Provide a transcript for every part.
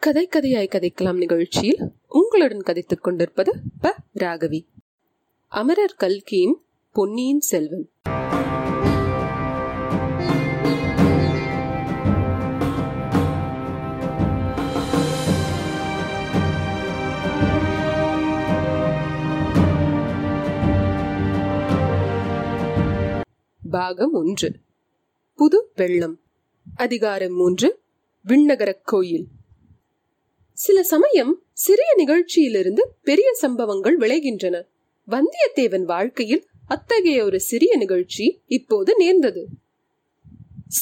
கதை கதையாய் கதைக்கலாம் நிகழ்ச்சியில் உங்களுடன் கதைத்துக் கொண்டிருப்பது ப. ராகவி. அமரர் கல்கியின் பொன்னியின் செல்வன். பாகம் ஒன்று. புது வெள்ளம். அதிகாரம் மூன்று. விண்ணகரக் கோயில். சில சமயம் சிறிய நிகழ்ச்சியிலிருந்து பெரிய சம்பவங்கள் விளைகின்றன. வந்தியத்தேவன் வாழ்க்கையில் அத்தகைய ஒரு சிறிய நிகழ்ச்சி இப்போது நேர்ந்தது.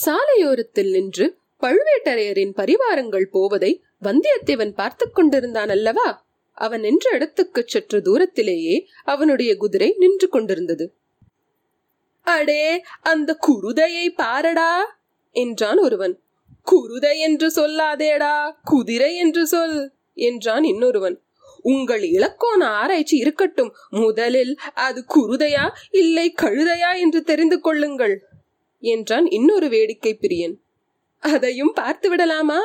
சாலையோரத்தில் நின்று பழுவேட்டரையரின் பரிவாரங்கள் போவதை வந்தியத்தேவன் பார்த்து கொண்டிருந்தான் அல்லவா? அவன் நின்ற இடத்துக்கு சற்று தூரத்திலேயே அவனுடைய குதிரை நின்று கொண்டிருந்தது. அடே அந்த குருதையை பாரடா! என்றான் ஒருவன். குருதை என்று சொல்லாதேடா குதிரை என்று சொல் என்றான் இன்னொருவன். உங்கள் இலக்கோண ஆராய்ச்சி இருக்கட்டும் முதலில் அது குருதையா இல்லை கழுதையா என்று தெரிந்து கொள்ளுங்கள் என்றான் இன்னொரு வேடிக்கை பிரியன். அதையும் பார்த்து விடலாமா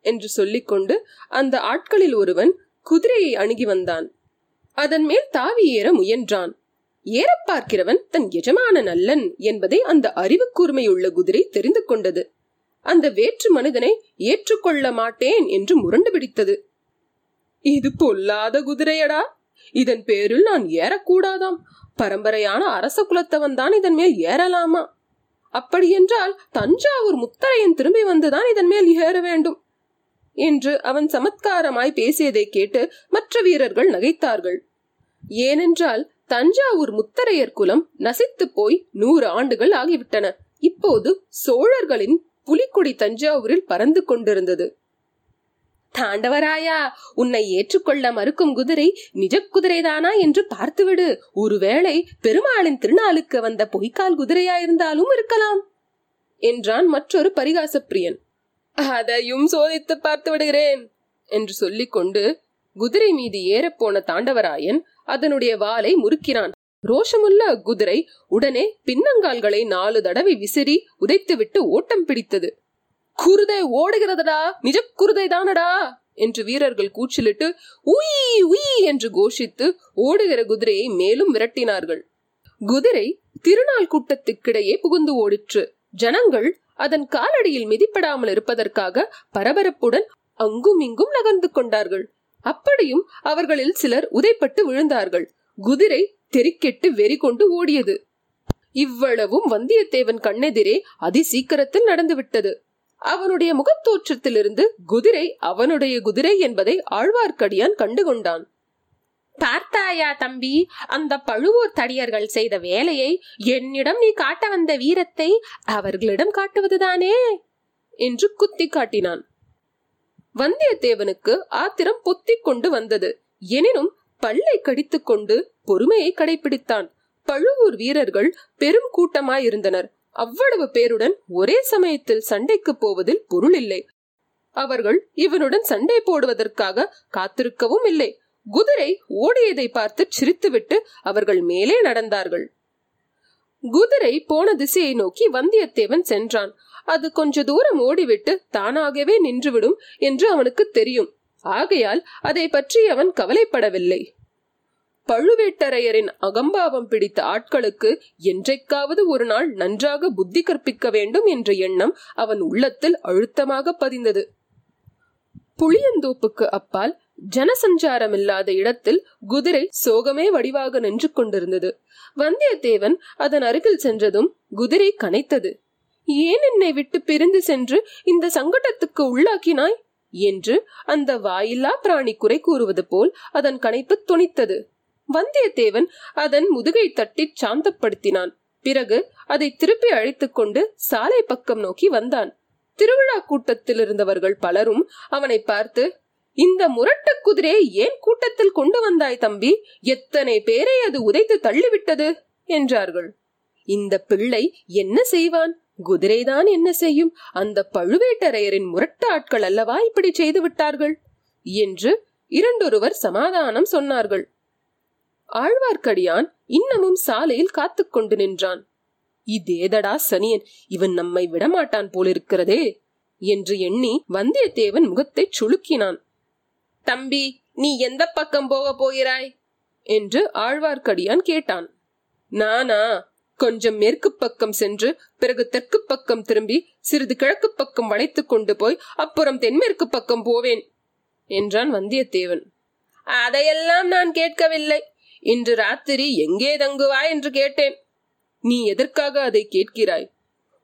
என்று சொல்லிக்கொண்டு அந்த ஆட்களில் ஒருவன் குதிரையை அணுகி வந்தான். அதன் மேல் தாவி ஏற முயன்றான். ஏறப் பார்க்கிறவன் தன் எஜமான நல்லன் என்பதை அந்த அறிவு கூர்மையுள்ள குதிரை தெரிந்து கொண்டது. அந்த வேற்று மனிதனை ஏற்றுக்கொள்ள மாட்டேன் என்று முரண்டு பிடித்தது. இது பொல்லாத குதிரையடா. இதன் பேரில் நான் ஏறக்கூடாதாம். பரம்பரையான அரச குலத்தவன் தான் இதன் மேல் ஏறலாமா? அப்படியென்றால் தஞ்சாவூர் முத்தரையன் திரும்பி வந்துதான் இதன் மேல் ஏற வேண்டும் என்று அவன் சமத்காரமாய் பேசியதை கேட்டு மற்ற வீரர்கள் நகைத்தார்கள். ஏனென்றால் தஞ்சாவூர் முத்தரையர் குலம் நசித்து போய் நூறு ஆண்டுகள் ஆகிவிட்டன. இப்போது சோழர்களின் புலிக்குடி தஞ்சாவூரில் பறந்து கொண்டிருந்தது. தாண்டவராயா உன்னை ஏற்றுக்கொள்ள மறுக்கும் குதிரை நிஜ குதிரைதானா என்று பார்த்துவிடு. ஒருவேளை பெருமாளின் திருநாளுக்கு வந்த பொய்க்கால் குதிரையாயிருந்தாலும் இருக்கலாம் என்றான் மற்றொரு பரிகாச பிரியன் அதையும் சோதித்து பார்த்து விடுகிறேன் என்று சொல்லிக்கொண்டு குதிரை மீது ஏறப்போன தாண்டவராயன் அதனுடைய வாலை முறுக்கிறான் ரோஷமுள்ள குதிரை உடனே பின்னங்கால்களை நாலு தடவை விசிறி உதைத்துவிட்டு ஓட்டம் பிடித்தது. குருதை ஓடுகிறதடா நிஜ குருதை தானடா என்று வீரர்கள் கூச்சலிட்டு உய் உய் என்று கோஷித்து ஓடுகிற குதிரையை மேலும் விரட்டினார்கள். குதிரை திருநாள் கூட்டத்துக்கிடையே புகுந்து ஓடிற்று. ஜனங்கள் அதன் காலடியில் மிதிப்படாமல் இருப்பதற்காக பரபரப்புடன் அங்கும் இங்கும் நகர்ந்து கொண்டார்கள். அப்படியும் அவர்களில் சிலர் உதைப்பட்டு விழுந்தார்கள். குதிரை தெறிக்கெட்டு வெறி கொண்டு ஓடியது. இவ்வளவும் வந்தியத்தேவன் கண்ணெதிரே அதி சீக்கிரத்தில் நடந்துவிட்டது. அவனுடைய முகத்தோற்றத்திலிருந்து குதிரை அவனுடைய குதிரை என்பதை ஆழ்வார்க்கடியான் கண்டுகொண்டான். பார்த்தாயா தம்பி அந்த பழுவூர் தடியர்கள் செய்த வேலையை என்னிடம் நீ காட்ட வந்த வீரத்தை அவர்களிடம் காட்டுவதுதானே? என்று குத்தி காட்டினான். வந்தியத்தேவனுக்கு ஆத்திரம் பொத்திக் கொண்டு வந்தது. எனினும் பல்லை கடித்துக் கொண்டு பொறுமையை கடைபிடித்தான் பழுவூர் வீரர்கள் பெரும் கூட்டமாயிருந்தனர். அவ்வளவு பேருடன் ஒரே சமயத்தில் சண்டைக்கு போவதில் பொருள் இல்லை அவர்கள் இவனுடன் சண்டை போடுவதற்காக காத்திருக்கவும் இல்லை. குதிரை ஓடியதை பார்த்து சிரித்துவிட்டு அவர்கள் மேலே நடந்தார்கள். குதிரை போன திசையை நோக்கி வந்தியத்தேவன் சென்றான். அது கொஞ்ச தூரம் ஓடிவிட்டு தானாகவே நின்றுவிடும் என்று அவனுக்கு தெரியும். ஆகையால் அதை பற்றி அவன் கவலைப்படவில்லை. பழுவேட்டரையரின் அகம்பாவம் பிடித்த ஆட்களுக்கு என்றைக்காவது ஒரு நாள் நன்றாக புத்தி கற்பிக்க வேண்டும் என்ற எண்ணம் அவன் உள்ளத்தில் அழுத்தமாக பதிந்தது. புளியந்தோப்புக்கு அப்பால் ஜனசஞ்சாரம் இல்லாத இடத்தில் குதிரை சோகமே வடிவாக நின்று கொண்டிருந்தது. வந்தியத்தேவன் அதன் அருகில் சென்றதும் குதிரை கனைத்தது. ஏன் என்னை விட்டு பிரிந்து சென்று இந்த சங்கடத்துக்கு உள்ளாக்கினாய்? என்று அந்த வாயில்லா பிராணி குறை கூறுவது போல் அதன் கணைப்பு துணித்தது. வந்தியத்தேவன் அதன் முதுகை தட்டி சாந்தப்படுத்தினான். பிறகு அதை திருப்பி அழைத்துக் கொண்டு சாலை பக்கம் நோக்கி வந்தான். திருவிழா கூட்டத்தில் இருந்தவர்கள் பலரும் அவனை பார்த்து இந்த முரட்டு குதிரையை ஏன் கூட்டத்தில் கொண்டு வந்தாய் தம்பி? எத்தனை பேரை அது உதைத்து தள்ளிவிட்டது? என்றார்கள். இந்த பிள்ளை என்ன செய்வான்? குதிரைதான் என்ன செய்யும்? அந்த பழுவேட்டரையரின் முரட்டு ஆட்கள் அல்லவா இப்படி செய்து விட்டார்கள்? என்று இரண்டொருவர் சமாதானம் சொன்னார்கள். ஆழ்வார்க்கடியான் இன்னமும் சாலையில் காத்துக்கொண்டு நின்றான். இதேதடா சனியன் இவன் நம்மை விடமாட்டான் போலிருக்கிறதே என்று எண்ணி வந்தியத்தேவன் முகத்தை சுளுக்கினான். தம்பி நீ எந்த பக்கம் போக போகிறாய்? என்று ஆழ்வார்க்கடியான் கேட்டான். நானா? கொஞ்சம் மேற்கு பக்கம் சென்று பிறகு தெற்கு பக்கம் திரும்பி சிறிது கிழக்கு பக்கம் வளைத்துக் கொண்டு போய் அப்புறம் தென்மேற்கு பக்கம் போவேன் என்றான் வந்தியத்தேவன். அதையெல்லாம் நான் கேட்கவில்லை. இன்று ராத்திரி எங்கே தங்குவாய் என்று கேட்டேன். நீ எதற்காக அதை கேட்கிறாய்?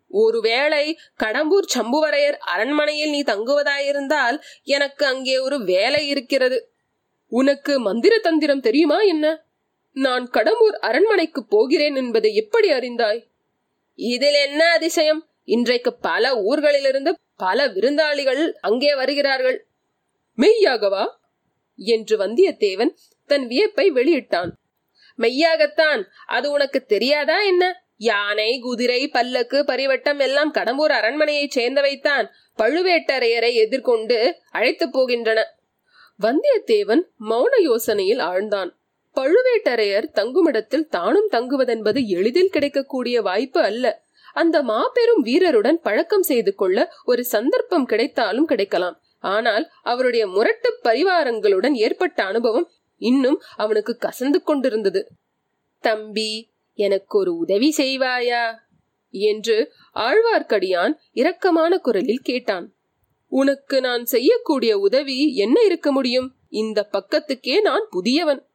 ஒருவேளை கடம்பூர் சம்புவரையர் அரண்மனையில் நீ தங்குவதாயிருந்தால் எனக்கு அங்கே ஒரு வேலை இருக்கிறது. உனக்கு மந்திர தந்திரம் தெரியுமா என்ன? நான் கடம்பூர் அரண்மனைக்கு போகிறேன் என்பதை எப்படி அறிந்தாய்? இதில் என்ன அதிசயம்? இன்றைக்கு பல ஊர்களிலிருந்து பல விருந்தாளிகள் அங்கே வருகிறார்கள். மெய்யாகவா? என்று வந்தியத்தேவன் தன் வியப்பை வெளியிட்டான். மெய்யாகத்தான். அது உனக்கு தெரியாதா என்ன? யானை குதிரை பல்லக்கு பரிவட்டம் எல்லாம் கடம்பூர் அரண்மனையைச் சேர்ந்தவைத்தான். பழுவேட்டரையரை எதிர்கொண்டு அழைத்து போகின்றன. வந்தியத்தேவன் மௌன யோசனையில் ஆழ்ந்தான். பழுவேட்டரையர் தங்குமிடத்தில் தானும் தங்குவதென்பது எளிதில் கிடைக்கக்கூடிய வாய்ப்பு அல்ல. அந்த மாபெரும் வீரருடன் பழக்கம் செய்து கொள்ள ஒரு சந்தர்ப்பம் கிடைத்தாலும் கிடைக்கலாம். ஆனால் அவருடைய முரட்டு பரிவாரங்களுடன் ஏற்பட்ட அனுபவம் இன்னும் அவனுக்கு கசந்து கொண்டிருந்தது. தம்பி எனக்கு ஒரு உதவி செய்வாயா என்று ஆழ்வார்க்கடியான் இரக்கமான குரலில் கேட்டான். உனக்கு நான் செய்யக்கூடிய உதவி என்ன இருக்க முடியும்? இந்த பக்கத்துக்கே நான் புதியவன்.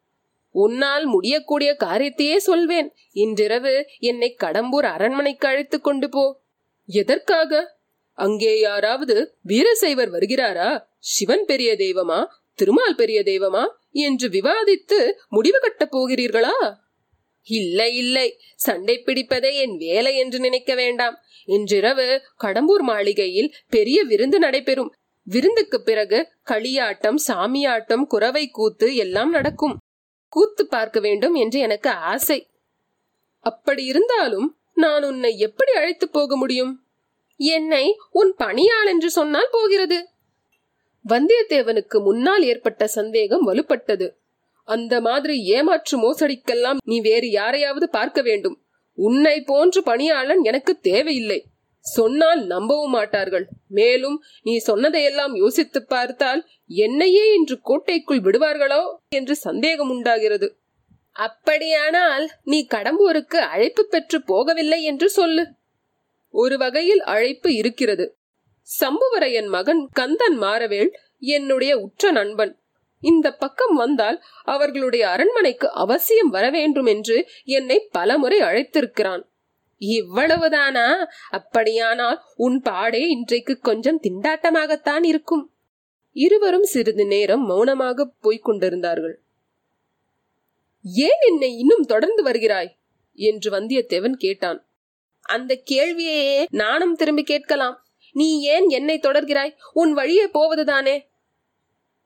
உன்னால் முடியக்கூடிய காரியத்தையே சொல்வேன். இன்றிரவு என்னை கடம்பூர் அரண்மனைக்கு அழைத்துக் கொண்டு போ. எதற்காக? அங்கே யாராவது வீரசைவர் வருகிறாரா? சிவன் பெரிய தெய்வமா? திருமால் பெரிய தெய்வமா? என்று விவாதித்து முடிவு கட்டப் போகிறீர்களா? இல்லை இல்லை. சண்டை பிடிப்பதே என் வேலை என்று நினைக்க வேண்டாம். இன்றிரவு கடம்பூர் மாளிகையில் பெரிய விருந்து நடைபெறும். விருந்துக்கு பிறகு களியாட்டம் சாமியாட்டம் குறவை கூத்து எல்லாம் நடக்கும். கூத்து பார்க்க வேண்டும் என்று எனக்கு ஆசை. அப்படி இருந்தாலும் நான் உன்னை எப்படி அழைத்து போக முடியும்? என்னை உன் பணியாள் என்று சொன்னால் போகிறது. வந்தியத்தேவனுக்கு முன்னால் ஏற்பட்ட சந்தேகம் வலுப்பட்டது. அந்த மாதிரி ஏமாற்று மோசடிக்கெல்லாம் நீ வேறு யாரையாவது பார்க்க வேண்டும். உன்னை போன்ற பணியாளன் எனக்கு தேவையில்லை. சொன்னால் நம்பவும் மாட்டார்கள். மேலும் நீ சொன்னதையெல்லாம் யோசித்து பார்த்தால் என்னையே இன்று கோட்டைக்குள் விடுவார்களோ என்று சந்தேகம் உண்டாகிறது. அப்படியானால் நீ கடம்பூருக்கு அழைப்பு பெற்று போகவில்லை என்று சொல்லு. ஒரு வகையில் அழைப்பு இருக்கிறது. சம்புவரையன் மகன் கந்தன் மாறவேள் என்னுடைய உற்ற நண்பன். இந்த பக்கம் வந்தால் அவர்களுடைய அரண்மனைக்கு அவசியம் வர வேண்டும் என்று என்னை பலமுறை அழைத்திருக்கிறான். இவ்வளவுதானா? அப்படியானால் உன் பாடே இன்றைக்கு கொஞ்சம் திண்டாட்டமாகத்தான் இருக்கும். இருவரும் சிறிது நேரம் மௌனமாக போய்க் கொண்டிருந்தார்கள் ஏன் என்னை இன்னும் தொடர்ந்து வருகிறாய்? என்று வந்தியத்தேவன் கேட்டான். அந்த கேள்வியையே நானும் திரும்பி கேட்கலாம். நீ ஏன் என்னை தொடர்கிறாய்? உன் வழியே போவதுதானே?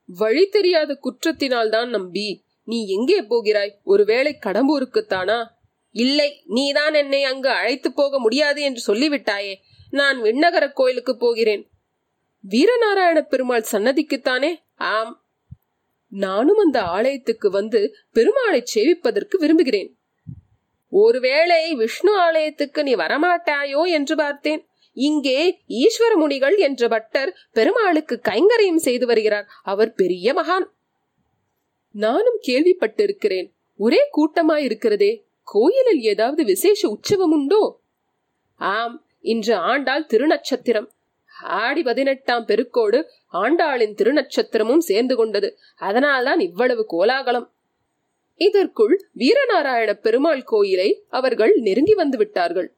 வழி தெரியாத குற்றத்தினால் தான் நம்பி நீ எங்கே போகிறாய்? ஒருவேளை கடம்பூருக்குத்தானா? இல்லை நீதான் என்னை அங்கு அழைத்து போக முடியாது என்று சொல்லிவிட்டாயே. நான் விண்ணகர கோயிலுக்கு போகிறேன். வீரநாராயண பெருமாள் சன்னதிக்குத்தானே? ஆம். நானும் அந்த ஆலயத்துக்கு வந்து பெருமாளை சேவிப்பதற்கு விரும்புகிறேன். ஒருவேளை விஷ்ணு ஆலயத்துக்கு நீ வரமாட்டாயோ என்று பார்த்தேன். இங்கே ஈஸ்வர முனிகள் என்ற பட்டர் பெருமாளுக்கு கைங்கரியம் செய்து வருகிறார். அவர் பெரிய மகான். நானும் கேள்விப்பட்டிருக்கிறேன். ஒரே கூட்டமாயிருக்கிறதே. கோயிலில் ஏதாவது விசேஷ உற்சவம் உண்டோ ஆம் இன்று ஆண்டாள் திருநட்சத்திரம். ஆடி பதினெட்டாம் பெருக்கோடு ஆண்டாளின் திருநட்சத்திரமும் சேர்ந்து கொண்டது. அதனால்தான் இவ்வளவு கோலாகலம். இதற்குள் வீரநாராயண பெருமாள் கோயிலை அவர்கள் நெருங்கி வந்து விட்டார்கள்.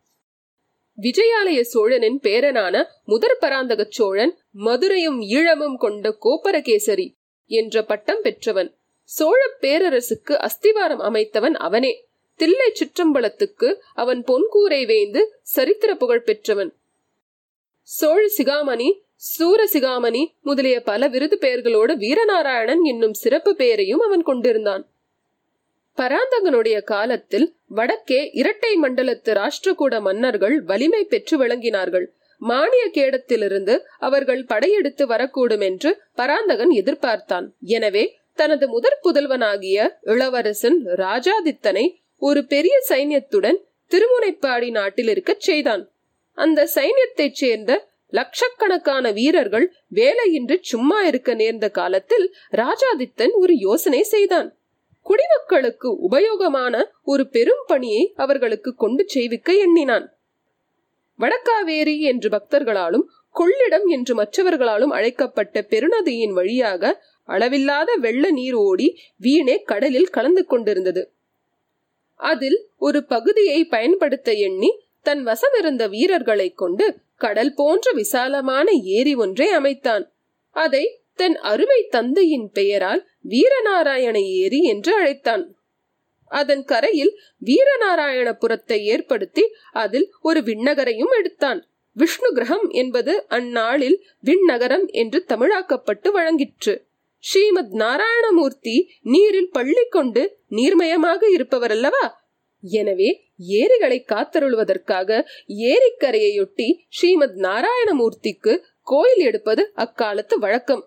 விஜயாலய சோழனின் பேரனான முதற் பராந்தக சோழன் மதுரையும் ஈழமும் கொண்ட கோபரகேசரி என்ற பட்டம் பெற்றவன். சோழ பேரரசுக்கு அஸ்திவாரம் அமைத்தவன் அவனே. தில்லை சிற்றம்பலத்துக்கு அவன் பொன்கூரை வேந்து சரித்திர புகழ் பெற்றவன். சோழ சிகாமணி சூர சிகாமணி முதலிய பல விருது பெயர்களோடு வீரநாராயணன் என்னும் சிறப்பு பெயரையும் அவன் கொண்டிருந்தான். பராந்தகனுடைய காலத்தில் வடக்கே இரட்டை மண்டலத்து ராஷ்டிரகூட மன்னர்கள் வலிமை பெற்று விளங்கினார்கள். மானிய கேடத்திலிருந்து அவர்கள் படையெடுத்து வரக்கூடும் என்று பராந்தகன் எதிர்பார்த்தான். எனவே தனது முதற் புதல்வனாகிய இளவரசன் ராஜாதித்தனை ஒரு பெரிய சைன்யத்துடன் திருமுனைப்பாடி நாட்டில் இருக்கச் செய்தான். அந்த சைன்யத்தைச் சேர்ந்த லட்சக்கணக்கான வீரர்கள் வேலையின்றி சும்மா இருக்க நேர்ந்த காலத்தில் ராஜாதித்தன் ஒரு யோசனை செய்தான். குடிமக்களுக்கு உபயோகமான ஒரு பெரும் பணியை அவர்களுக்கு கொண்டு செய்விக்க எண்ணினான். வடக்காவேரி என்று பக்தர்களாலும் கொள்ளிடம் என்று மற்றவர்களாலும் அழைக்கப்பட்ட பெருநதியின் வழியாக அளவில்லாத வெள்ள நீர் ஓடி வீணே கடலில் கலந்து கொண்டிருந்தது. அதில் ஒரு பகுதியை பயன்படுத்த எண்ணி தன் வசமிருந்த வீரர்களை கொண்டு கடல் போன்ற விசாலமான ஏரி ஒன்றை அமைத்தான். அதை தன் அருமை தந்தையின் பெயரால் வீரநாராயண ஏரி என்று அழைத்தான். அதன் கரையில் வீரநாராயணபுரத்தை ஏற்படுத்தி அதில் ஒரு விண்ணகரையும் எடுத்தான். விஷ்ணு கிரகம் என்பது அந்நாளில் விண்ணகரம் என்று தமிழாக்கப்பட்டு வழங்கிற்று. ஸ்ரீமத் நாராயணமூர்த்தி நீரில் பள்ளி கொண்டு நீர்மயமாக இருப்பவர் அல்லவா எனவே ஏரிகளை காத்தருள்வதற்காக ஏரிக்கரையொட்டி ஸ்ரீமத் நாராயணமூர்த்திக்கு கோயில் எடுப்பது அக்காலத்து வழக்கம்.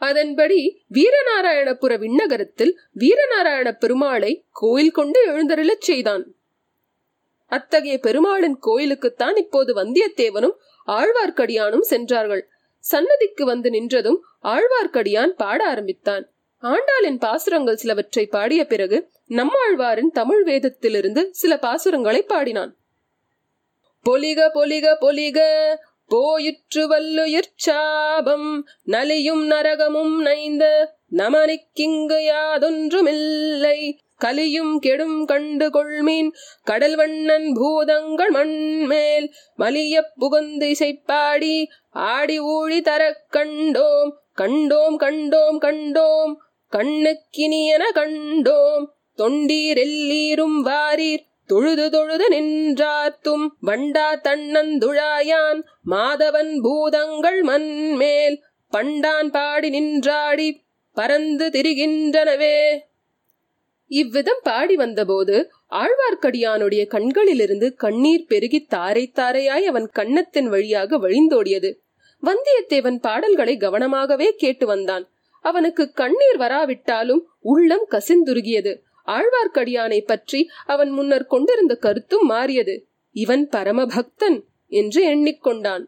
அதன்படி வீரநாராயணபுர விண்ணகரத்தில் வீரநாராயண பெருமாளை கோயில் கொண்டு எழுந்தருளச் செய்தான். அத்தகைய பெருமாளின் கோயிலுக்குத்தான் இப்போது வந்தியத்தேவனும் ஆழ்வார்க்கடியானும் சென்றார்கள். சன்னதிக்கு வந்து நின்றதும் ஆழ்வார்க்கடியான் பாட ஆரம்பித்தான். ஆண்டாளின் பாசுரங்கள் சிலவற்றை பாடிய பிறகு நம்மாழ்வாரின் தமிழ் வேதத்திலிருந்து சில பாசுரங்களை பாடினான். பொலிக பொலிக பொலிக போயிற்று வல்லுயிர் சாபம் நலியும் நரகமும் நைந்த நமனிக்கிங்கு யாதொன்றுமில்லை. கலியும் கெடும் கண்டு கொள்மீன் கடல் வண்ணன் பூதங்கள் மண்மேல் மலிய புகுந்து இசைப்பாடி ஆடி ஊழி தர கண்டோம். கண்டோம் கண்டோம் கண்டோம். கண்ணுக்கினியன கண்டோம். தொண்டீரெல்லீரும் வாரீர். தொழுது தொழுது நின்றாத்தும். வண்டா தன்னந்துழாயான். மாதவன் பூதங்கள் மண்மேல். பண்டான் பாடி நின்றாடி. பறந்து திரிகின்றனவே. இவ்விதம் பாடி வந்தபோது ஆழ்வார்க்கடியானுடைய கண்களிலிருந்து கண்ணீர் பெருகி தாரை தாரையாய் அவன் கன்னத்தின் வழியாக வழிந்தோடியது. வந்தியத்தேவன் பாடல்களை கவனமாகவே கேட்டு வந்தான். அவனுக்கு கண்ணீர் வராவிட்டாலும் உள்ளம் கசிந்துருகியது. ஆழ்வார்க்கடியானை பற்றி அவன் முன்னர் கொண்டிருந்த கருத்தும் மாறியது. இவன் பரமபக்தன் என்று எண்ணிக்கொண்டான்.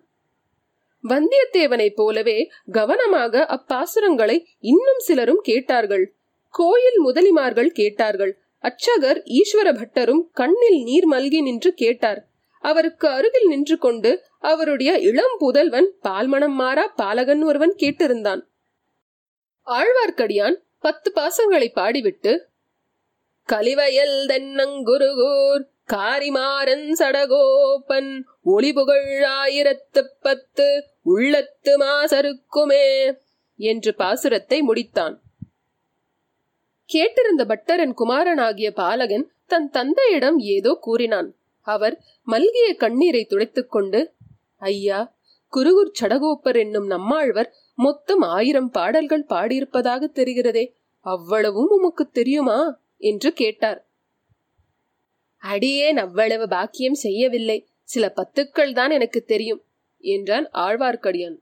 வந்தியத்தேவனைப் போலவே கவனமாக அப்பாசுரங்களை இன்னும் சிலரும் கேட்டார்கள். கோயில் முதலிமார்கள் கேட்டார்கள். அச்சகர் ஈஸ்வர பட்டரும் கண்ணில் நீர் மல்கி நின்று கேட்டார். அவருக்கு அருகில் நின்று கொண்டு அவருடைய இளம் புதல்வன் பால்மணம் மாறா பாலகன் ஒருவன் கேட்டிருந்தான். ஆழ்வார்க்கடியான் பத்து பாசங்களை பாடிவிட்டு கலிவயல் தென்னங்குருகூர் காரிமாறன் சடகோப்பன் ஒளிபுகழ் ஆயிரத்து பத்து உள்ளத்து மாசருக்குமே என்று பாசுரத்தை முடித்தான். கேட்டிருந்த பட்டரன் குமாரனாகிய பாலகன் தன் தந்தையிடம் ஏதோ கூறினான். அவர் மல்கிய கண்ணீரை துடைத்துக் கொண்டு ஐயா குருகூர் சடகோப்பர் என்னும் நம்மாழ்வர் மொத்தம் ஆயிரம் பாடல்கள் பாடியிருப்பதாக தெரிகிறதே அவ்வளவும் உமக்கு தெரியுமா? என்று கேட்டார். அடியேன் அவ்வளவு பாக்கியம் செய்யவில்லை. சில பத்துக்கள் தான் எனக்கு தெரியும் என்றான் ஆழ்வார்க்கடியான்.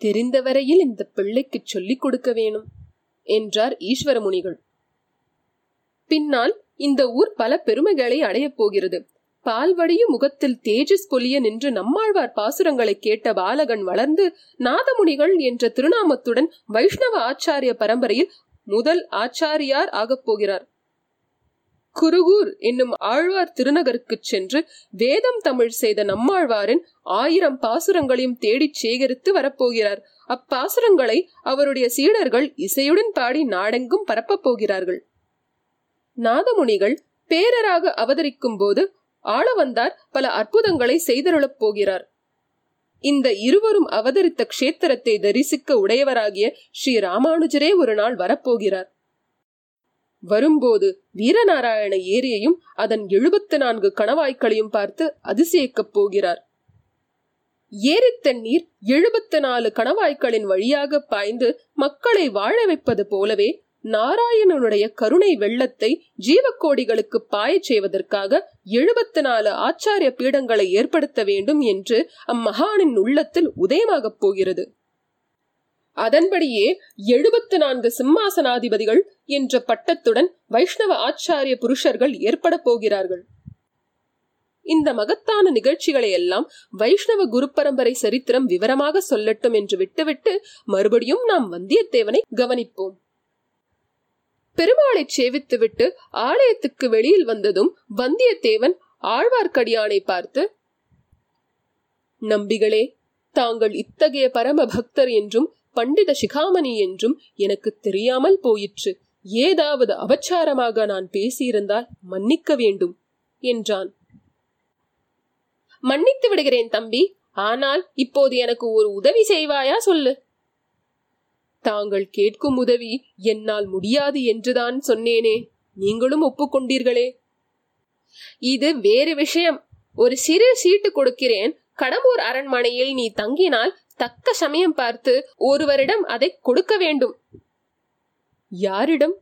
தெரிந்தவரையில் இந்த பிள்ளைக்கு சொல்லிக் கொடுக்க வேணும் என்றார் ஈஸ்வர முனிகள் பின்னால் இந்த ஊர் பல பெருமைகளை அடையப் போகிறது. பால்வடிய முகத்தில் தேஜஸ் பொலிய நின்று நம்மாழ்வார் பாசுரங்களை கேட்ட பாலகன் வளர்ந்து நாதமுனிகள் என்ற திருநாமத்துடன் வைஷ்ணவ ஆச்சாரிய பரம்பரையில் முதல் ஆச்சாரியார் ஆகப் போகிறார். குருகூர் என்னும் ஆழ்வார் திருநகருக்கு சென்று வேதம் தமிழ் செய்த நம்மாழ்வாரின் ஆயிரம் பாசுரங்களையும் தேடிச் சேகரித்து வரப்போகிறார். அப்பாசுரங்களை அவருடைய சீடர்கள் இசையுடன் பாடி நாடெங்கும் பரப்பப் போகிறார்கள். நாதமுனிகள் பேரராக அவதரிக்கும் போது ஆளவந்தார் பல அற்புதங்களை செய்தருளப் போகிறார். இந்த இருவரும் அவதரித்த க்ஷேத்திரத்தை தரிசிக்க உடையவராகிய ஸ்ரீ ராமானுஜரே ஒரு நாள் வரப்போகிறார். வரும்போது வீரநாராயண ஏரியையும் அதன் எழுபத்து நான்கு கணவாய்க்களையும் பார்த்து அதிசயிக்கப் போகிறார். ஏரி தண்ணீர் எழுபத்து நாலு கணவாய்க்களின் வழியாக பாய்ந்து மக்களை வாழ வைப்பது போலவே நாராயணனுடைய கருணை வெள்ளத்தை ஜீவக்கோடிகளுக்கு பாயச் செய்வதற்காக எழுபத்து நாலு ஆச்சாரிய பீடங்களை ஏற்படுத்த வேண்டும் என்று அம்மகானின் உள்ளத்தில் உதயமாகப் போகிறது. அதன்படியே எழுபத்து நான்கு சிம்மாசனாதிபதிகள் என்ற பட்டத்துடன் வைஷ்ணவ ஆச்சாரிய புருஷர்கள் ஏற்பட போகிறார்கள். இந்த மகத்தான நிகழ்ச்சிகளை எல்லாம் வைஷ்ணவ குரு பரம்பரை சரித்திரம் விவரமாக சொல்லட்டும் என்று விட்டுவிட்டு மறுபடியும் நாம் வந்தியத்தேவனை கவனிப்போம். பெருமாளை சேவித்துவிட்டு ஆலயத்துக்கு வெளியில் வந்ததும் வந்தியத்தேவன் ஆழ்வார்க்கடியானை பார்த்து நம்பிகளே தாங்கள் இத்தகைய பரம பக்தர் என்றும் பண்டித சிகாமணி என்றும் எனக்கு தெரியாமல் போயிற்று. ஏதாவது அபச்சாரமாக நான் பேசியிருந்தால் மன்னிக்க வேண்டும் என்றான். மன்னித்து விடுகிறேன் தம்பி ஆனால் இப்போது எனக்கு ஒரு உதவி செய்வாயா சொல்லு? தாங்கள் கேட்கும் உதவி என்னால் முடியாது என்றுதான் சொன்னேனே. நீங்களும் ஒப்புக்கொண்டீர்களே. இது வேறு விஷயம். ஒரு சிறு சீட்டு கொடுக்கிறேன். கடம்பூர் அரண்மனையில் நீ தங்கினால் தக்க சமயம் பார்த்து ஒருவரிடம் அதை கொடுக்க வேண்டும். யாரிடம்?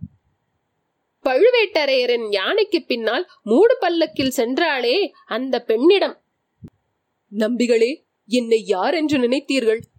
பழுவேட்டரையரின் யானைக்கு பின்னால் மூடு பல்லக்கில் சென்றாளே அந்த பெண்ணிடம். நம்பிகளே என்னை யார் என்று நினைத்தீர்கள்?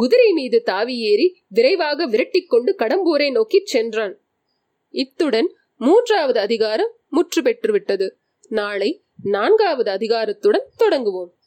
குதிரை மீது தாவி ஏறி விரைவாக விரட்டிக்கொண்டு கடம்பூரை நோக்கிச் சென்றான். இத்துடன் மூன்றாவது அதிகாரம் முற்று பெற்றுவிட்டது நாளை நான்காவது அதிகாரத்துடன் தொடங்குவோம்.